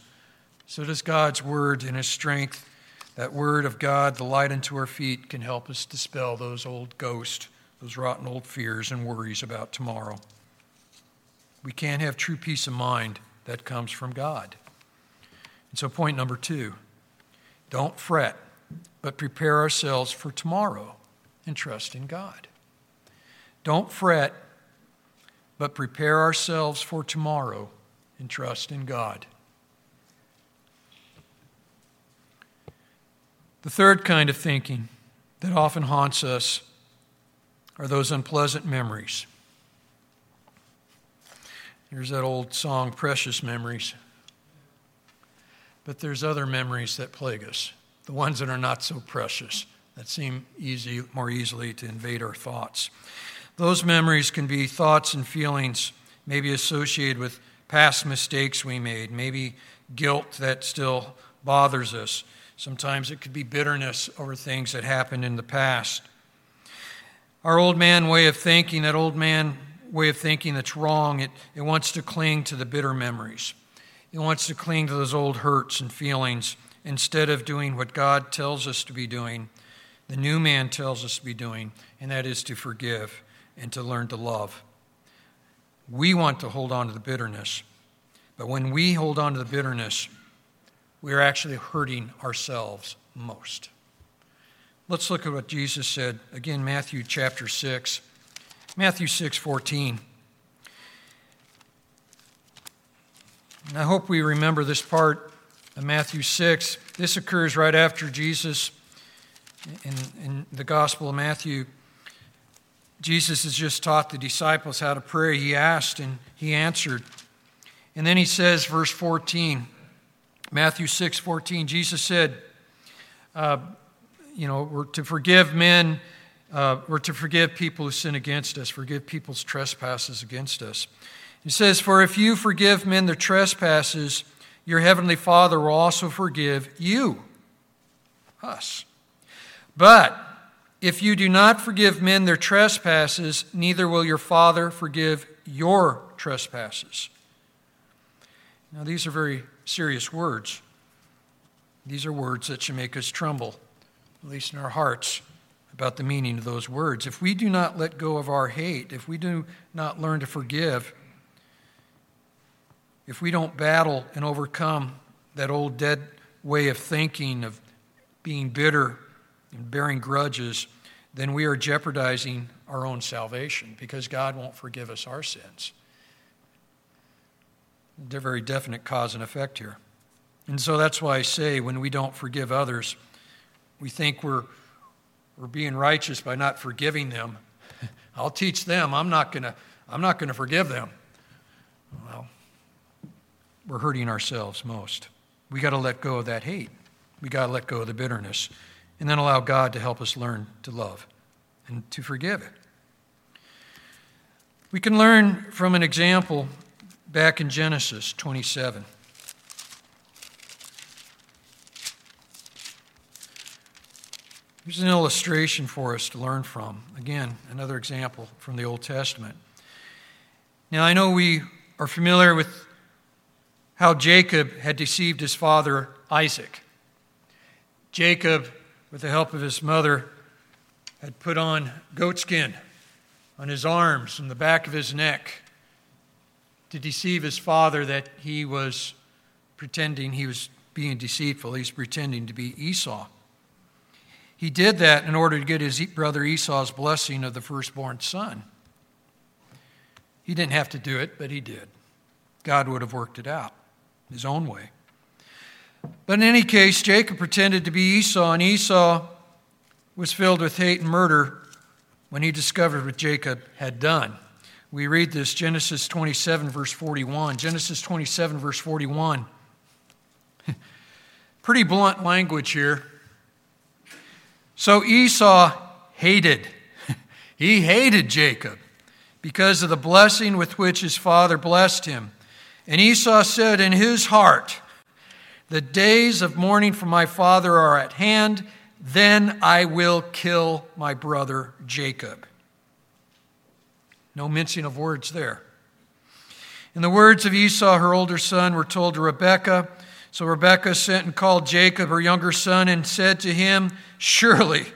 so does God's word and his strength that word of God, the light unto our feet, can help us dispel those old ghosts, those rotten old fears and worries about tomorrow. We can't have true peace of mind that comes from God. And so, point number two don't fret, but prepare ourselves for tomorrow and trust in God. Don't fret, but prepare ourselves for tomorrow and trust in God. The third kind of thinking that often haunts us are those unpleasant memories. There's that old song, Precious Memories. But there's other memories that plague us, the ones that are not so precious, that seem easy, more easily to invade our thoughts. Those memories can be thoughts and feelings maybe associated with past mistakes we made, maybe guilt that still bothers us. Sometimes it could be bitterness over things that happened in the past. Our old man way of thinking, that old man way of thinking that's wrong, it, it wants to cling to the bitter memories. It wants to cling to those old hurts and feelings instead of doing what God tells us to be doing, the new man tells us to be doing, and that is to forgive and to learn to love. We want to hold on to the bitterness, but when we hold on to the bitterness, we are actually hurting ourselves most. Let's look at what Jesus said. Again, Matthew chapter 6. Matthew 6 14. And I hope we remember this part of Matthew 6. This occurs right after Jesus in, in the Gospel of Matthew. Jesus has just taught the disciples how to pray. He asked and he answered. And then he says, verse 14, Matthew 6 14, Jesus said, uh, You know, we're to forgive men, uh, we're to forgive people who sin against us, forgive people's trespasses against us. He says, For if you forgive men their trespasses, your heavenly Father will also forgive you, us. But if you do not forgive men their trespasses, neither will your Father forgive your trespasses. Now, these are very serious words. These are words that should make us tremble, at least in our hearts, about the meaning of those words. If we do not let go of our hate, if we do not learn to forgive, if we don't battle and overcome that old dead way of thinking, of being bitter and bearing grudges, then we are jeopardizing our own salvation because God won't forgive us our sins. They're very definite cause and effect here. And so that's why I say when we don't forgive others, we think we're, we're being righteous by not forgiving them. <laughs> I'll teach them. I'm not going to I'm not going to forgive them. Well, we're hurting ourselves most. We got to let go of that hate. We got to let go of the bitterness and then allow God to help us learn to love and to forgive it. We can learn from an example back in Genesis 27. Here's an illustration for us to learn from. Again, another example from the Old Testament. Now, I know we are familiar with how Jacob had deceived his father Isaac. Jacob with the help of his mother, had put on goatskin on his arms and the back of his neck to deceive his father that he was pretending he was being deceitful. He's pretending to be Esau. He did that in order to get his brother Esau's blessing of the firstborn son. He didn't have to do it, but he did. God would have worked it out his own way. But in any case, Jacob pretended to be Esau, and Esau was filled with hate and murder when he discovered what Jacob had done. We read this Genesis 27, verse 41. Genesis 27, verse 41. <laughs> Pretty blunt language here. So Esau hated, <laughs> he hated Jacob because of the blessing with which his father blessed him. And Esau said in his heart, the days of mourning for my father are at hand. Then I will kill my brother Jacob. No mincing of words there. And the words of Esau, her older son, were told to Rebekah. So Rebekah sent and called Jacob, her younger son, and said to him, Surely,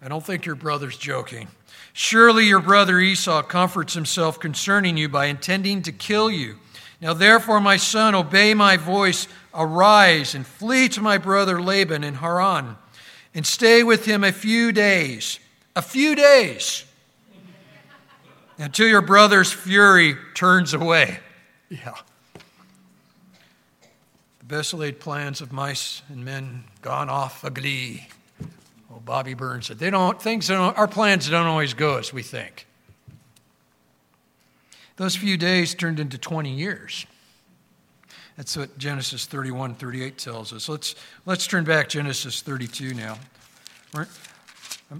I don't think your brother's joking. Surely your brother Esau comforts himself concerning you by intending to kill you. Now, therefore, my son, obey my voice. Arise and flee to my brother Laban in Haran, and stay with him a few days. A few days. Until your brother's fury turns away. Yeah. The best laid plans of mice and men gone off a glee. Well, oh, Bobby Burns said, they don't, things don't, our plans don't always go as we think. Those few days turned into 20 years. That's what Genesis 31, 38 tells us. Let's, let's turn back Genesis 32 now. We're,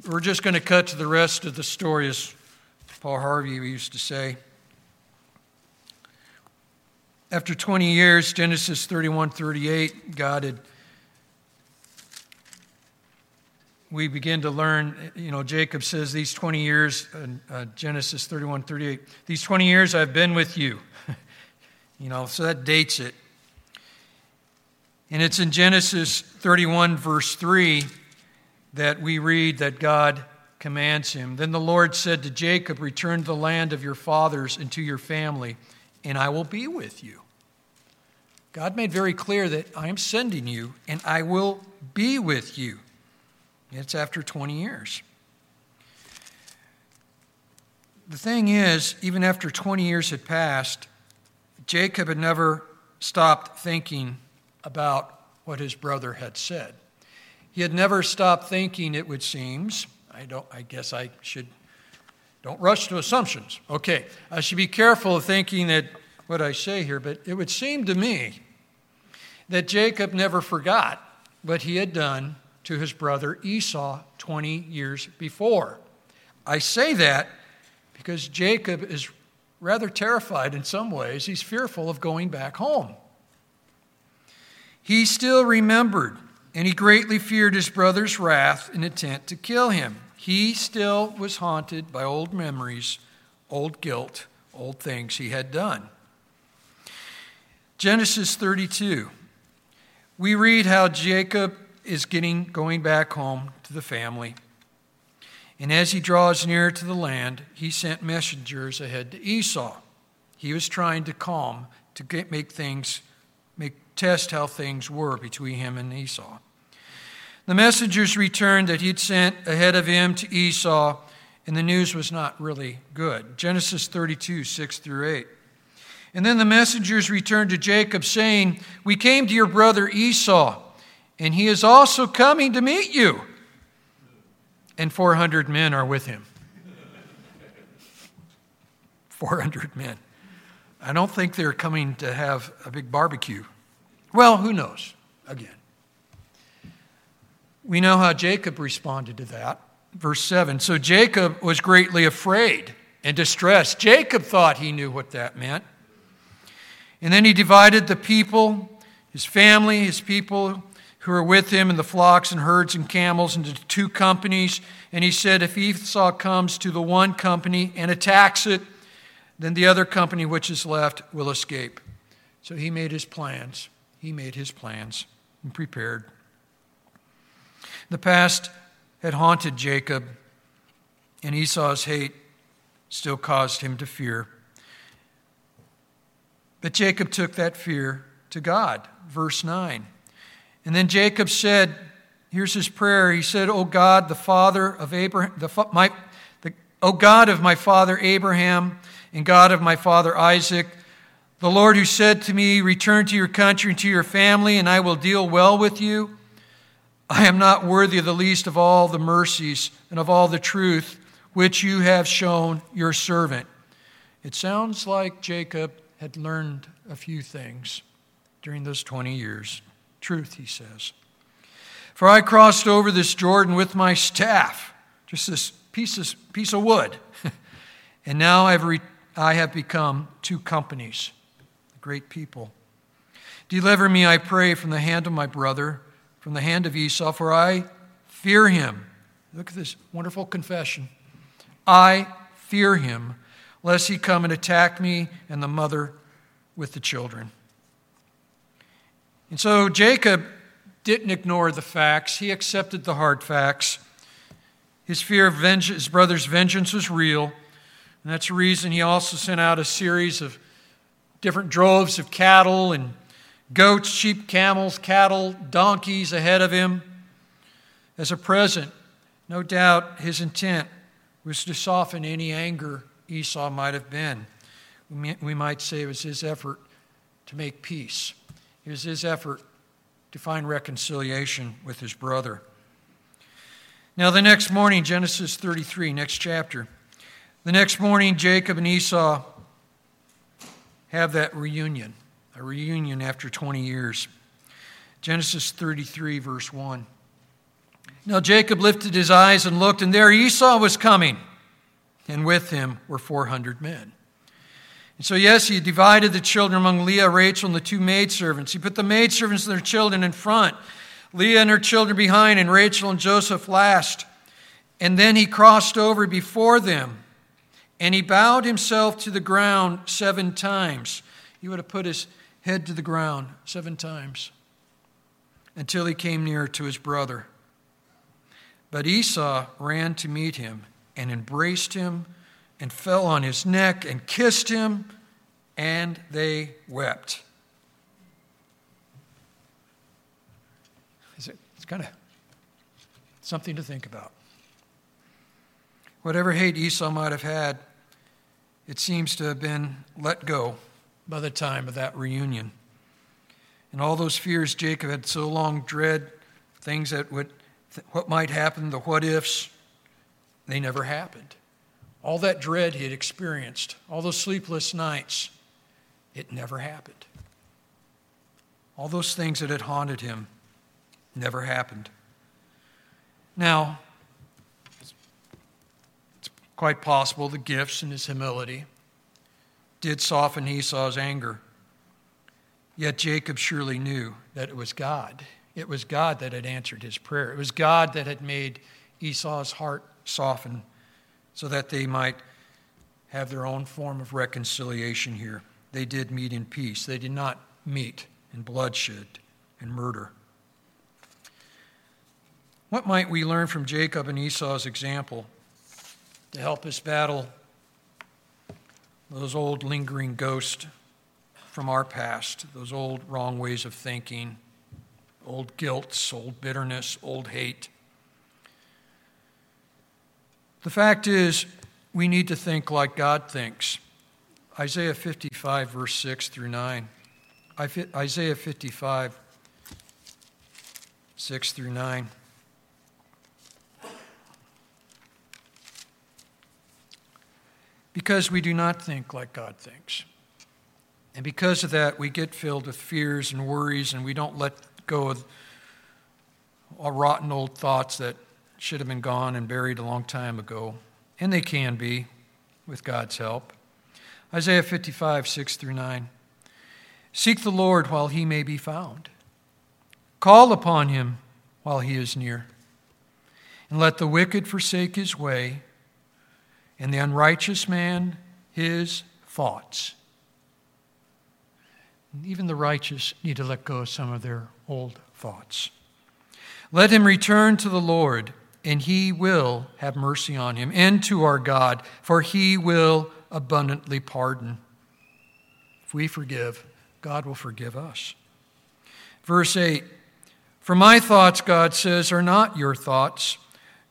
we're just going to cut to the rest of the story, as Paul Harvey used to say. After 20 years, Genesis 31, 38, God had we begin to learn, you know, Jacob says, These 20 years, uh, Genesis 31 38, these 20 years I've been with you. <laughs> you know, so that dates it. And it's in Genesis 31, verse 3, that we read that God commands him. Then the Lord said to Jacob, Return to the land of your fathers and to your family, and I will be with you. God made very clear that I am sending you, and I will be with you. It's after 20 years. The thing is, even after 20 years had passed, Jacob had never stopped thinking about what his brother had said. He had never stopped thinking, it would seem. I, don't, I guess I should, don't rush to assumptions. Okay, I should be careful of thinking that what I say here, but it would seem to me that Jacob never forgot what he had done to his brother Esau 20 years before. I say that because Jacob is rather terrified in some ways. He's fearful of going back home. He still remembered, and he greatly feared his brother's wrath and intent to kill him. He still was haunted by old memories, old guilt, old things he had done. Genesis 32. We read how Jacob is getting going back home to the family. And as he draws near to the land, he sent messengers ahead to Esau. He was trying to calm, to get, make things, make, test how things were between him and Esau. The messengers returned that he'd sent ahead of him to Esau, and the news was not really good. Genesis 32, 6 through 8. And then the messengers returned to Jacob, saying, We came to your brother Esau and he is also coming to meet you. And 400 men are with him. 400 men. I don't think they're coming to have a big barbecue. Well, who knows? Again. We know how Jacob responded to that. Verse 7 So Jacob was greatly afraid and distressed. Jacob thought he knew what that meant. And then he divided the people, his family, his people, who were with him and the flocks and herds and camels into two companies. And he said, If Esau comes to the one company and attacks it, then the other company which is left will escape. So he made his plans. He made his plans and prepared. The past had haunted Jacob, and Esau's hate still caused him to fear. But Jacob took that fear to God. Verse 9. And then Jacob said, here's his prayer. He said, "O God, the father of Abraham, the, my, the, O God of my father Abraham and God of my father Isaac, the Lord who said to me, Return to your country and to your family, and I will deal well with you. I am not worthy of the least of all the mercies and of all the truth which you have shown your servant. It sounds like Jacob had learned a few things during those 20 years. Truth, he says. For I crossed over this Jordan with my staff, just this piece of, piece of wood, <laughs> and now I've re- I have become two companies, great people. Deliver me, I pray, from the hand of my brother, from the hand of Esau, for I fear him. Look at this wonderful confession. I fear him, lest he come and attack me and the mother with the children. And so Jacob didn't ignore the facts, he accepted the hard facts. His fear of vengeance, his brother's vengeance was real. And that's the reason he also sent out a series of different droves of cattle and goats, sheep, camels, cattle, donkeys ahead of him as a present. No doubt his intent was to soften any anger Esau might have been. We might say it was his effort to make peace, was his effort to find reconciliation with his brother. Now, the next morning, Genesis 33, next chapter. The next morning, Jacob and Esau have that reunion, a reunion after 20 years. Genesis 33, verse 1. Now Jacob lifted his eyes and looked, and there Esau was coming, and with him were 400 men. And so, yes, he divided the children among Leah, Rachel, and the two maidservants. He put the maidservants and their children in front, Leah and her children behind, and Rachel and Joseph last. And then he crossed over before them, and he bowed himself to the ground seven times. He would have put his head to the ground seven times until he came near to his brother. But Esau ran to meet him and embraced him and fell on his neck and kissed him, and they wept. It's kind of something to think about. Whatever hate Esau might have had, it seems to have been let go by the time of that reunion. And all those fears Jacob had so long dread, things that would, what might happen, the what ifs, they never happened. All that dread he had experienced, all those sleepless nights, it never happened. All those things that had haunted him never happened. Now, it's quite possible the gifts and his humility did soften Esau's anger. Yet Jacob surely knew that it was God. It was God that had answered his prayer. It was God that had made Esau's heart soften so that they might have their own form of reconciliation here. They did meet in peace, they did not meet in bloodshed and murder. What might we learn from Jacob and Esau's example to help us battle those old lingering ghosts from our past, those old wrong ways of thinking, old guilt, old bitterness, old hate? The fact is, we need to think like God thinks. Isaiah 55, verse 6 through 9. Isaiah 55, 6 through 9. Because we do not think like God thinks. And because of that, we get filled with fears and worries, and we don't let go of our rotten old thoughts that should have been gone and buried a long time ago, and they can be with God's help. Isaiah 55, 6 through 9. Seek the Lord while he may be found, call upon him while he is near. And let the wicked forsake his way, and the unrighteous man his thoughts. Even the righteous need to let go of some of their old thoughts. Let him return to the Lord and he will have mercy on him, and to our God, for he will abundantly pardon. If we forgive, God will forgive us. Verse 8 For my thoughts, God says, are not your thoughts,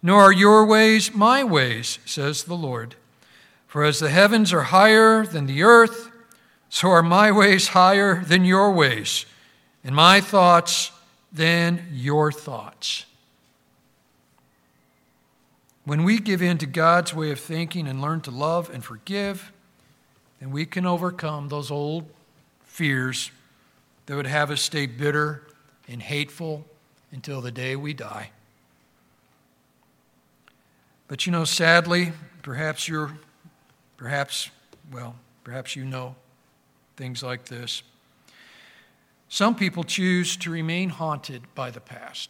nor are your ways my ways, says the Lord. For as the heavens are higher than the earth, so are my ways higher than your ways, and my thoughts than your thoughts. When we give in to God's way of thinking and learn to love and forgive, then we can overcome those old fears that would have us stay bitter and hateful until the day we die. But you know, sadly, perhaps you're, perhaps, well, perhaps you know things like this. Some people choose to remain haunted by the past.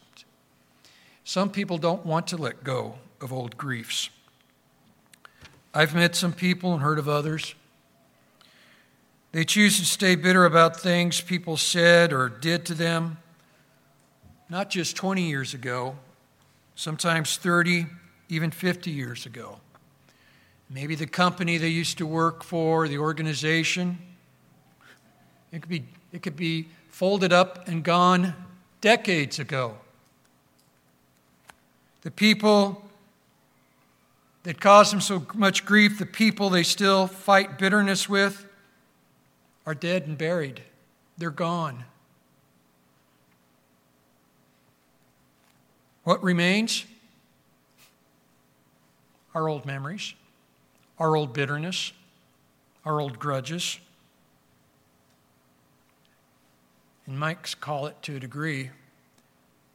Some people don't want to let go of old griefs. I've met some people and heard of others. They choose to stay bitter about things people said or did to them, not just 20 years ago, sometimes 30, even 50 years ago. Maybe the company they used to work for, the organization. It could be, it could be folded up and gone decades ago. The people that caused them so much grief, the people they still fight bitterness with, are dead and buried. They're gone. What remains? Our old memories, our old bitterness, our old grudges. And Mike's call it to a degree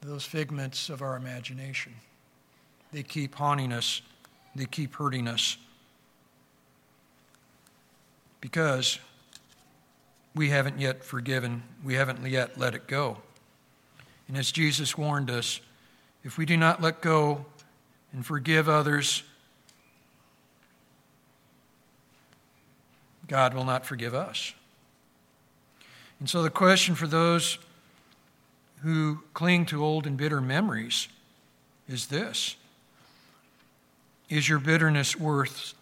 those figments of our imagination. They keep haunting us, they keep hurting us. Because we haven't yet forgiven, we haven't yet let it go. And as Jesus warned us, if we do not let go and forgive others, God will not forgive us. And so the question for those who cling to old and bitter memories is this Is your bitterness worth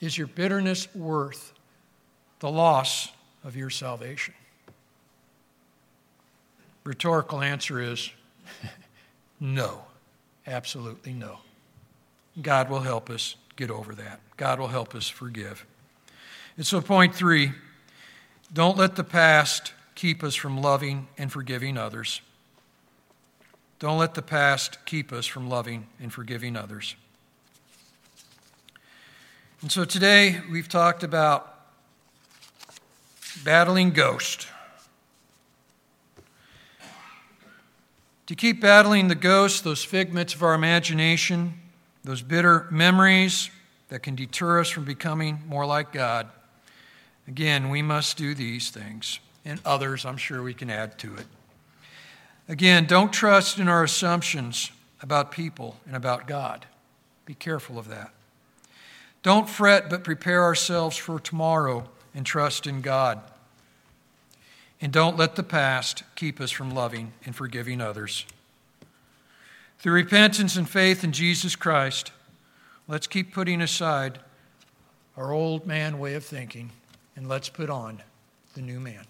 is your bitterness worth the loss of your salvation? Rhetorical answer is <laughs> no, absolutely no. God will help us get over that. God will help us forgive. And so, point three don't let the past keep us from loving and forgiving others. Don't let the past keep us from loving and forgiving others. And so today we've talked about battling ghost. to keep battling the ghosts, those figments of our imagination, those bitter memories that can deter us from becoming more like God. Again, we must do these things, and others I'm sure we can add to it. Again, don't trust in our assumptions about people and about God. Be careful of that. Don't fret, but prepare ourselves for tomorrow and trust in God. And don't let the past keep us from loving and forgiving others. Through repentance and faith in Jesus Christ, let's keep putting aside our old man way of thinking and let's put on the new man.